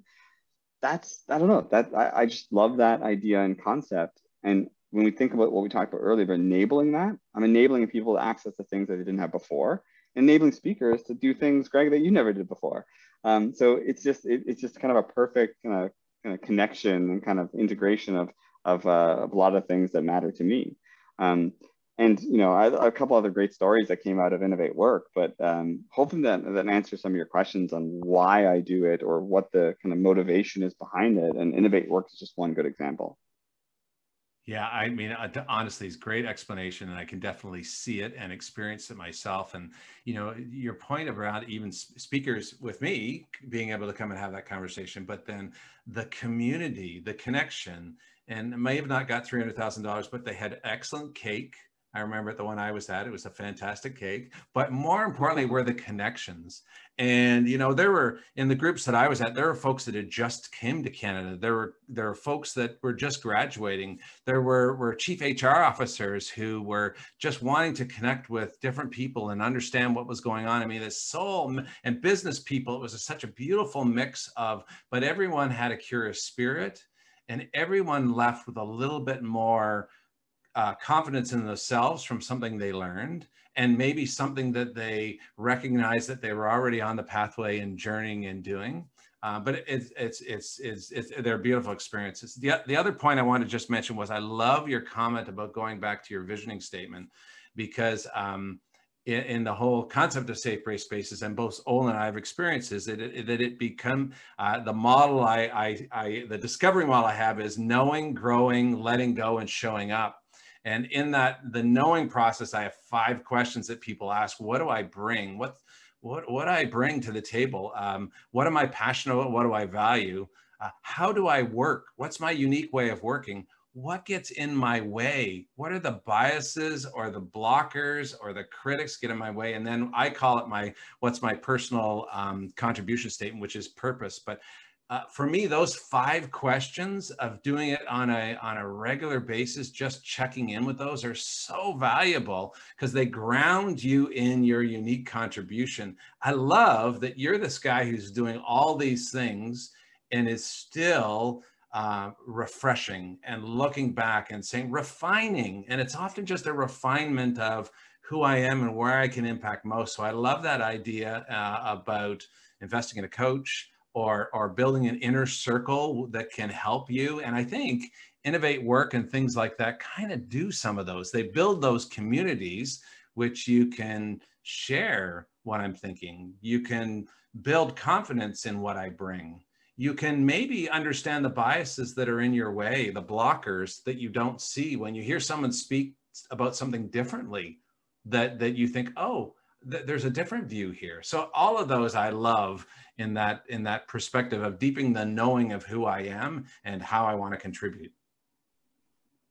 C: that's I don't know that I, I just love that idea and concept. And when we think about what we talked about earlier, about enabling that, I'm enabling people to access the things that they didn't have before enabling speakers to do things, Greg, that you never did before. Um, so it's just it, it's just kind of a perfect kind of, kind of connection and kind of integration of of, uh, of a lot of things that matter to me. Um, and you know, I, a couple other great stories that came out of Innovate Work, but um, hoping that that answers some of your questions on why I do it or what the kind of motivation is behind it. And Innovate Work is just one good example.
A: Yeah, I mean, uh, honestly, it's great explanation, and I can definitely see it and experience it myself. And you know, your point around even speakers with me being able to come and have that conversation, but then the community, the connection, and may have not got three hundred thousand dollars, but they had excellent cake I remember the one I was at. It was a fantastic cake. But more importantly, were the connections. And you know, there were in the groups that I was at, there were folks that had just came to Canada. There were there were folks that were just graduating. There were were chief HR officers who were just wanting to connect with different people and understand what was going on. I mean, this soul and business people. It was a, such a beautiful mix of, but everyone had a curious spirit, and everyone left with a little bit more uh, confidence in themselves from something they learned and maybe something that they recognize that they were already on the pathway and journeying and doing Uh, but it's, it's, it's, it's, it's, they're beautiful experiences. The, the other point I wanted to just mention was I love your comment about going back to your visioning statement because um, in, in, the whole concept of safe brave spaces and both Olin and I have experiences that it, that it become uh, the model I, I, I, the discovery model I have is knowing, growing, letting go and showing up. And in that, the knowing process, I have five questions that people ask. What do I bring? What, what, what I bring to the table? Um, what am I passionate about? What do I value? Uh, how do I work? What's my unique way of working? What gets in my way? What are the biases or the blockers or the critics get in my way? And then I call it my, what's my personal um, contribution statement, which is purpose. But uh, for me, those five questions of doing it on a on a regular basis, just checking in with those are so valuable because they ground you in your unique contribution. I love that you're this guy who's doing all these things and is still uh, refreshing and looking back and saying refining, and it's often just a refinement of who I am and where I can impact most. So I love that idea uh, about investing in a coach or, or building an inner circle that can help you. And I think innovate work and things like that kind of do some of those. They build those communities which you can share what I'm thinking. You can build confidence in what I bring. You can maybe understand the biases that are in your way, the blockers that you don't see when you hear someone speak about something differently that that you think, "Oh, th- there's a different view here." So all of those I love in that in that perspective of deepening the knowing of who I am and how I want to contribute.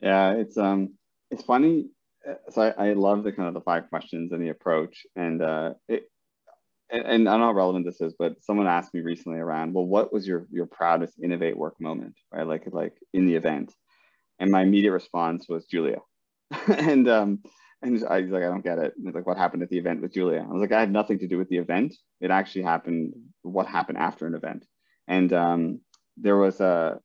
C: Yeah, it's um it's funny. Uh, so I, I love the kind of the five questions and the approach, and uh, it and, and I don't know how relevant this is, but someone asked me recently around, well, what was your your proudest innovate work moment, right? Like like in the event, and my immediate response was Julia, and um and I was like, I don't get it. like, what happened at the event with Julia? I was like, I had nothing to do with the event. It actually happened. What happened after an event? And um, there was uh,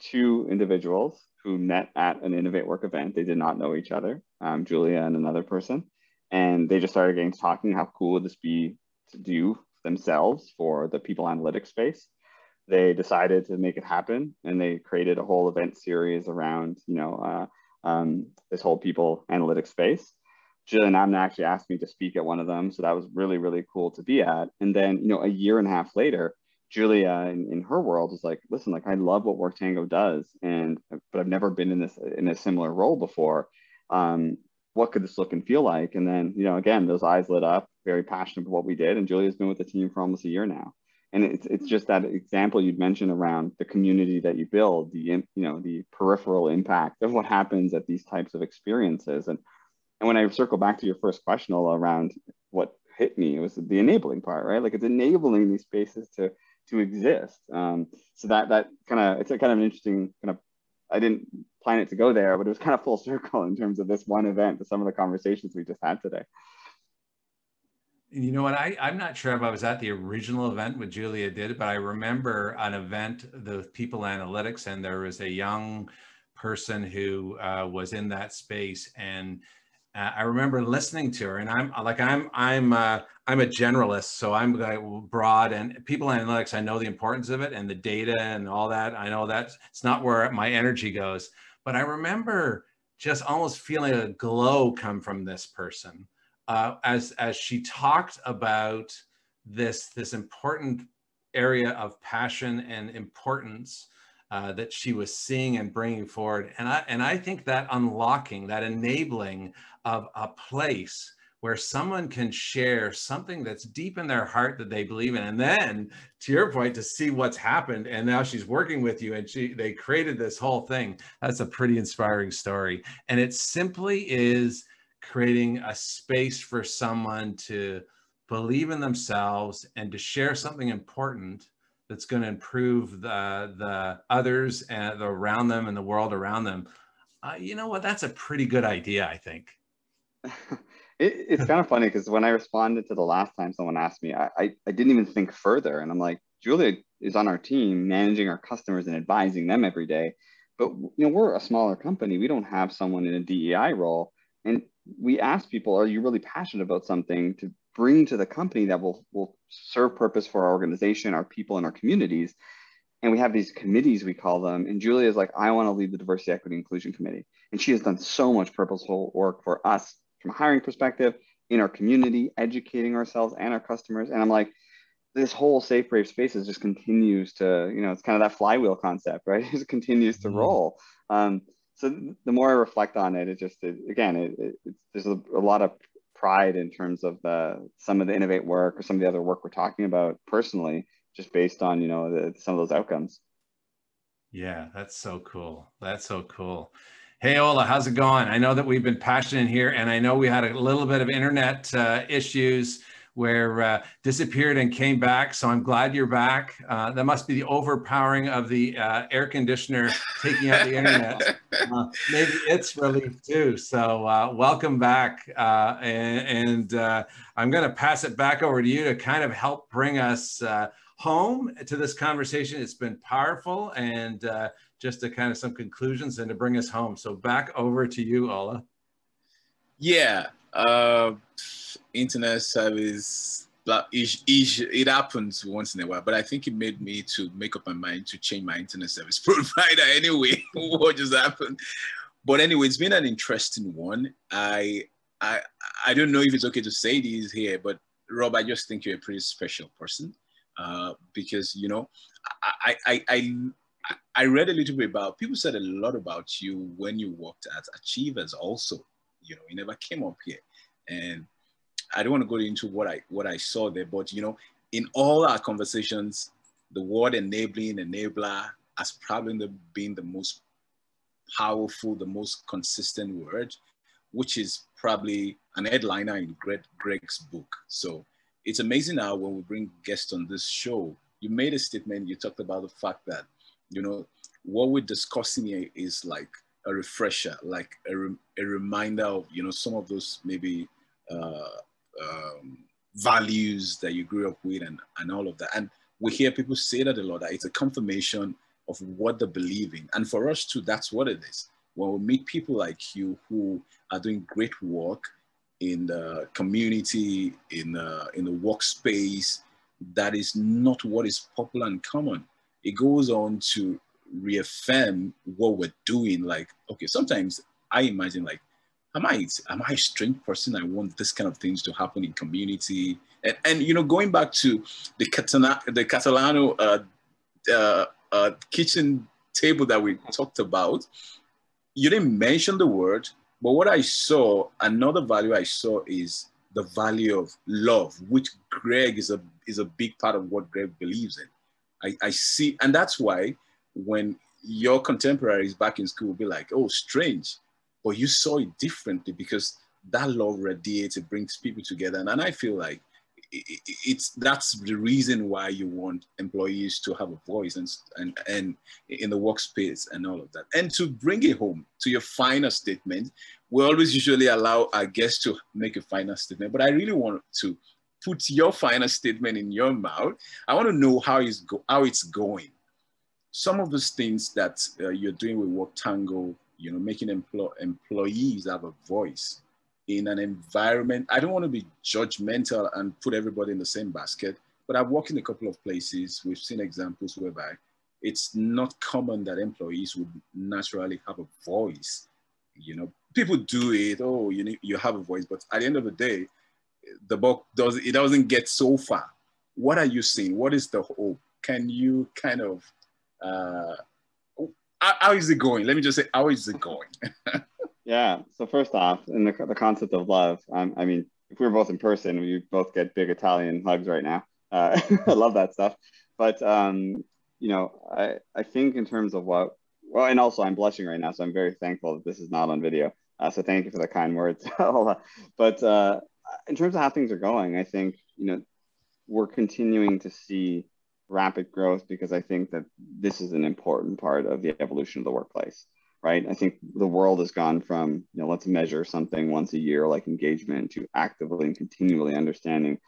C: two individuals who met at an Innovate Work event. They did not know each other, um, Julia and another person, and they just started getting talking. How cool would this be to do themselves for the people analytics space? They decided to make it happen, and they created a whole event series around, you know. Uh, um, this whole people analytics space. Jillian Abner actually asked me to speak at one of them. So that was really, really cool to be at. And then, you know, a year and a half later, Julia in, in her world was like, listen, like I love what Worktango does. And, but I've never been in this, in a similar role before. Um, what could this look and feel like? And then, you know, again, those eyes lit up, very passionate for what we did. And Julia's been with the team for almost a year now and it's, it's just that example you'd mentioned around the community that you build the you know the peripheral impact of what happens at these types of experiences. And and when i circle back to your first question all around what hit me it was the enabling part right? Like it's enabling these spaces to to exist. Um, so that that kind of it's a kind of an interesting kind of i didn't plan it to go there but it was kind of full circle in terms of this one event to some of the conversations we just had today
A: you know what? I, I'm not sure if I was at the original event when Julia did but I remember an event, the People Analytics, and there was a young person who uh, was in that space. And uh, I remember listening to her, and I'm like, I'm, I'm, uh, I'm a generalist, so I'm broad. And People Analytics, I know the importance of it and the data and all that. I know that it's not where my energy goes, but I remember just almost feeling a glow come from this person uh, as as she talked about this this important area of passion and importance uh, that she was seeing and bringing forward, and I and I think that unlocking, that enabling of a place where someone can share something that's deep in their heart that they believe in and then to your point to see what's happened and now she's working with you and she they created this whole thing. That's a pretty inspiring story. And it simply is creating a space for someone to believe in themselves and to share something important that's going to improve the the others and around them and the world around them. Uh, you know what? That's a pretty good idea i think.
C: It, it's kind of funny because when i responded to the last time someone asked me I, I, I didn't even think further. And i'm like julia is on our team managing our customers and advising them every day. But you know we're a smaller company. We don't have someone in a dei role. And we ask people, are you really passionate about something to bring to the company that will will serve purpose for our organization, our people, and our communities. And we have these committees, we call them. And Julia is like, I want to lead the diversity, equity, inclusion committee. And she has done so much purposeful work for us from a hiring perspective, in our community, educating ourselves and our customers. And I'm like, this whole safe brave spaces just continues to you know it's kind of that flywheel concept right it just continues to mm-hmm. roll um, so the more i reflect on it it just it, again it, it, there's a, a, lot of pride in terms of the, some of the innovate work or some of the other work we're talking about personally just based on you know the, some of those outcomes.
A: Yeah that's so cool. That's so cool. Hey, Ola, how's it going? I know that we've been passionate here, and I know we had a little bit of internet uh, issues where uh, disappeared and came back. So I'm glad you're back. Uh, that must be the overpowering of the uh, air conditioner taking out the internet. Uh, maybe it's relief too. So uh, welcome back. Uh, and, and I'm going to pass it back over to you to kind of help bring us home to this conversation. It's been powerful and just to kind of some conclusions and to bring us home. So back over to you, Ola.
B: Yeah. Uh, internet service, it happens once in a while, but I think it made me to make up my mind to change my internet service provider anyway. what just happened? But anyway, it's been an interesting one. I I I don't know if it's okay to say these here, but Rob, I just think you're a pretty special person uh, because you know I, I I I read a little bit about people said a lot about you when you worked at Achievers also. You know, you never came up here. And I don't want to go into what I what I saw there, but you know, in all our conversations, the word enabling enabler has probably been the most powerful, the most consistent word, which is probably an headliner in Greg, Greg's book. So it's amazing how when we bring guests on this show, you made a statement, you talked about the fact that, you know, what we're discussing here is like a refresher, like a, re a reminder of, you know, some of those maybe uh, um, values that you grew up with and, and all of that. And we hear people say that a lot, that it's a confirmation of what they believe in. And for us too, that's what it is. When we meet people like you who are doing great work in the community, in the, in the workspace, that is not what is popular and common. It goes on to reaffirm what we're doing. Like, okay, sometimes I imagine like, am I am I a strange person? I want this kind of things to happen in community. And, and you know, going back to the Catana, the Catalano uh, uh, uh, kitchen table that we talked about, you didn't mention the word, but what I saw, another value I saw is the value of love, which Greg is a is a big part of what Greg believes in. I, I see, and that's why when your contemporaries back in school will be like, oh, strange, but you saw it differently because that love radiates, it brings people together. And, and I feel like it's that's the reason why you want employees to have a voice and, and, and in the workspace and all of that. And to bring it home to your final statement, we always usually allow our guests to make a final statement, but I really want to put your final statement in your mouth. I want to know how it's, go, how it's going some of those things that uh, you're doing with Work Tango, you know, making empl- employees have a voice in an environment. I don't want to be judgmental and put everybody in the same basket, but I've worked in a couple of places. We've seen examples whereby it's not common that employees would naturally have a voice. You know, people do it. Oh, you need, you have a voice, but at the end of the day, the book does it doesn't get so far. What are you seeing? What is the hope? Can you kind of uh, how is it going? Let me just say, how is it going?
C: yeah. So first off, in the, the concept of love, um, I mean, if we were both in person, we both get big Italian hugs right now. Uh, I love that stuff. But um, you know, I I think in terms of what, well, and also I'm blushing right now, so I'm very thankful that this is not on video. Uh, so thank you for the kind words. but uh, in terms of how things are going, I think you know we're continuing to see rapid growth because I think that this is an important part of the evolution of the workplace, right? I think the world has gone from, you know, let's measure something once a year like engagement to actively and continually understanding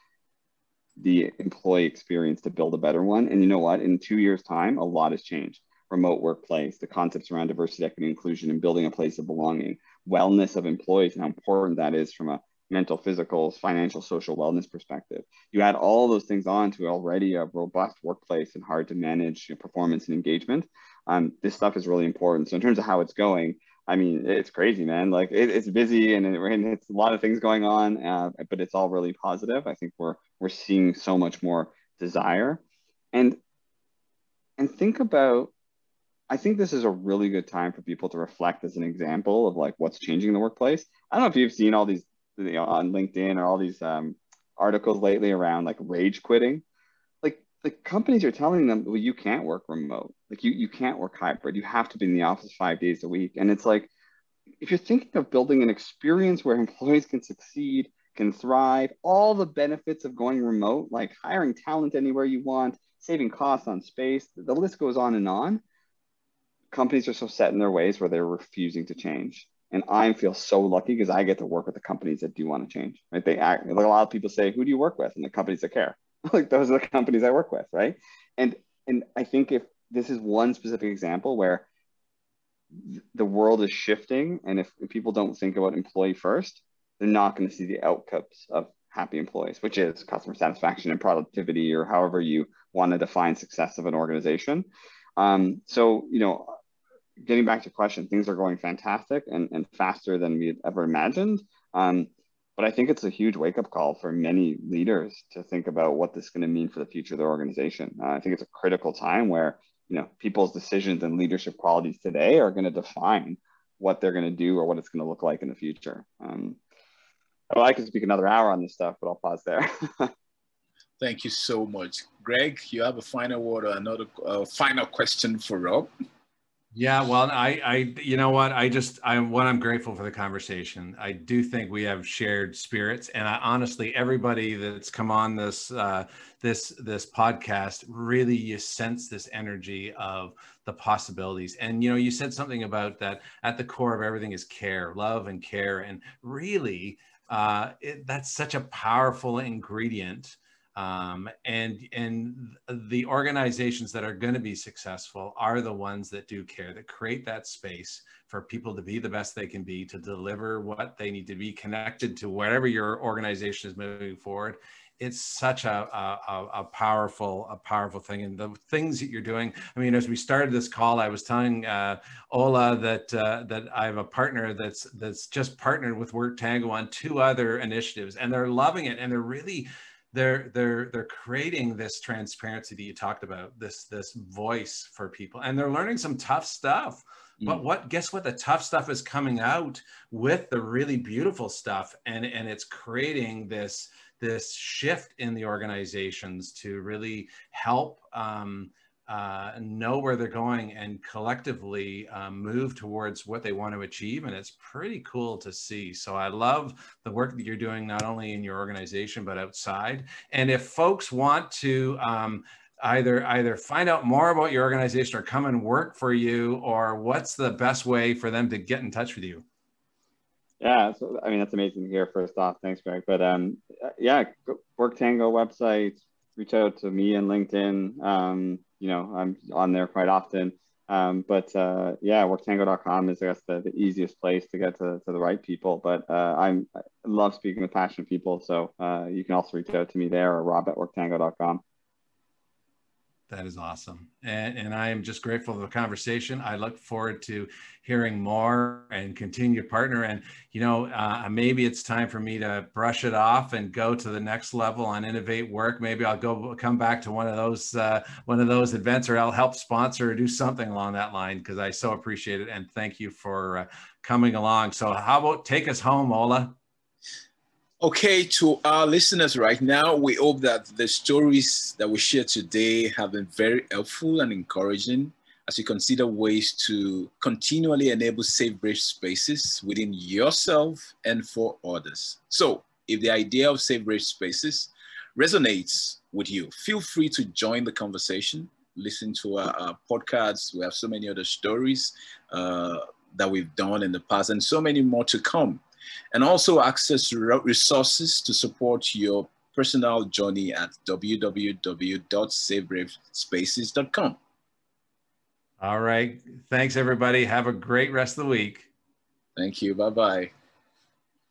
C: the employee experience to build a better one. And you know what? In two years' time, a lot has changed. Remote workplace, the concepts around diversity, equity, inclusion, and building a place of belonging, wellness of employees, and how important that is from a mental, physical, financial, social wellness perspective. You add all those things on to already a robust workplace and hard to manage performance and engagement. Um, this stuff is really important. So in terms of how it's going, I mean, it's crazy, man. Like it, it's busy and, it, and, it's a lot of things going on, uh, but it's all really positive. I think we're we're seeing so much more desire, and and think about. I think this is a really good time for people to reflect as an example of like what's changing in the workplace. I don't know if you've seen all these you know, on LinkedIn or all these um, articles lately around like rage quitting. Like the companies are telling them, well, you can't work remote. Like you, you can't work hybrid. You have to be in the office five days a week. And it's like, if you're thinking of building an experience where employees can succeed, can thrive, all the benefits of going remote, like hiring talent anywhere you want, saving costs on space, the list goes on and on. Companies are so set in their ways where they're refusing to change. And I feel so lucky because I get to work with the companies that do want to change. Right? They act like a lot of people say, "Who do you work with?" And the companies that care. like those are the companies I work with, right? And and I think if this is one specific example where the world is shifting, and if, if people don't think about employee first, they're not going to see the outcomes of happy employees, which is customer satisfaction and productivity, or however you want to define success of an organization. Um, so, you know, getting back to question, things are going fantastic and, and faster than we had ever imagined. Um, but I think it's a huge wake up call for many leaders to think about what this is going to mean for the future of their organization. Uh, I think it's a critical time where you know people's decisions and leadership qualities today are going to define what they're going to do or what it's going to look like in the future. Um, well, I could speak another hour on this stuff, but I'll pause there.
B: Thank you so much, Greg. You have a final word or another uh, final question for Rob?
A: Yeah, well, I, I, you know what, I just, I, what I'm grateful for the conversation. I do think we have shared spirits, and I honestly, everybody that's come on this, uh, this, this podcast, really, you sense this energy of the possibilities. And you know, you said something about that. At the core of everything is care, love, and care, and really, uh, it, that's such a powerful ingredient um, and and the organizations that are going to be successful are the ones that do care that create that space for people to be the best they can be to deliver what they need to be connected to whatever your organization is moving forward. It's such a, a, a, powerful a powerful thing. And the things that you're doing i mean as we started this call i was telling uh, ola that uh, that i have a partner that's that's just partnered with work tango on two other initiatives and they're loving it and they're really they're they're they're creating this transparency that you talked about this this voice for people and they're learning some tough stuff mm. but what guess what the tough stuff is coming out with the really beautiful stuff and and it's creating this this shift in the organizations to really help um, uh, know where they're going and collectively um, move towards what they want to achieve. And it's pretty cool to see. So I love the work that you're doing, not only in your organization, but outside. And if folks want to, um, either either find out more about your organization or come and work for you or what's the best way for them to get in touch with you
C: yeah so, i mean that's amazing to hear first off thanks greg but um yeah work tango website reach out to me and linkedin um you know, I'm on there quite often. Um, but uh, yeah, worktango.com is I guess the, the easiest place to get to, to the right people. But uh, I'm I love speaking with passionate people, so uh, you can also reach out to me there or rob at worktango.com.
A: That is awesome. And, and I am just grateful for the conversation. I look forward to hearing more and continue to partner. And, you know, uh, maybe it's time for me to brush it off and go to the next level on innovate work. Maybe I'll go come back to one of those, uh, one of those events or I'll help sponsor or do something along that line because I so appreciate it. And thank you for uh, coming along. So how about take us home, Ola?
B: Okay, to our listeners right now, we hope that the stories that we share today have been very helpful and encouraging as you consider ways to continually enable safe brave spaces within yourself and for others. So, if the idea of safe brave spaces resonates with you, feel free to join the conversation. Listen to our, our podcasts. We have so many other stories uh, that we've done in the past and so many more to come and also access resources to support your personal journey at www.safebravespaces.com.
A: All right. Thanks, everybody. Have a great rest of the week.
B: Thank you. Bye bye.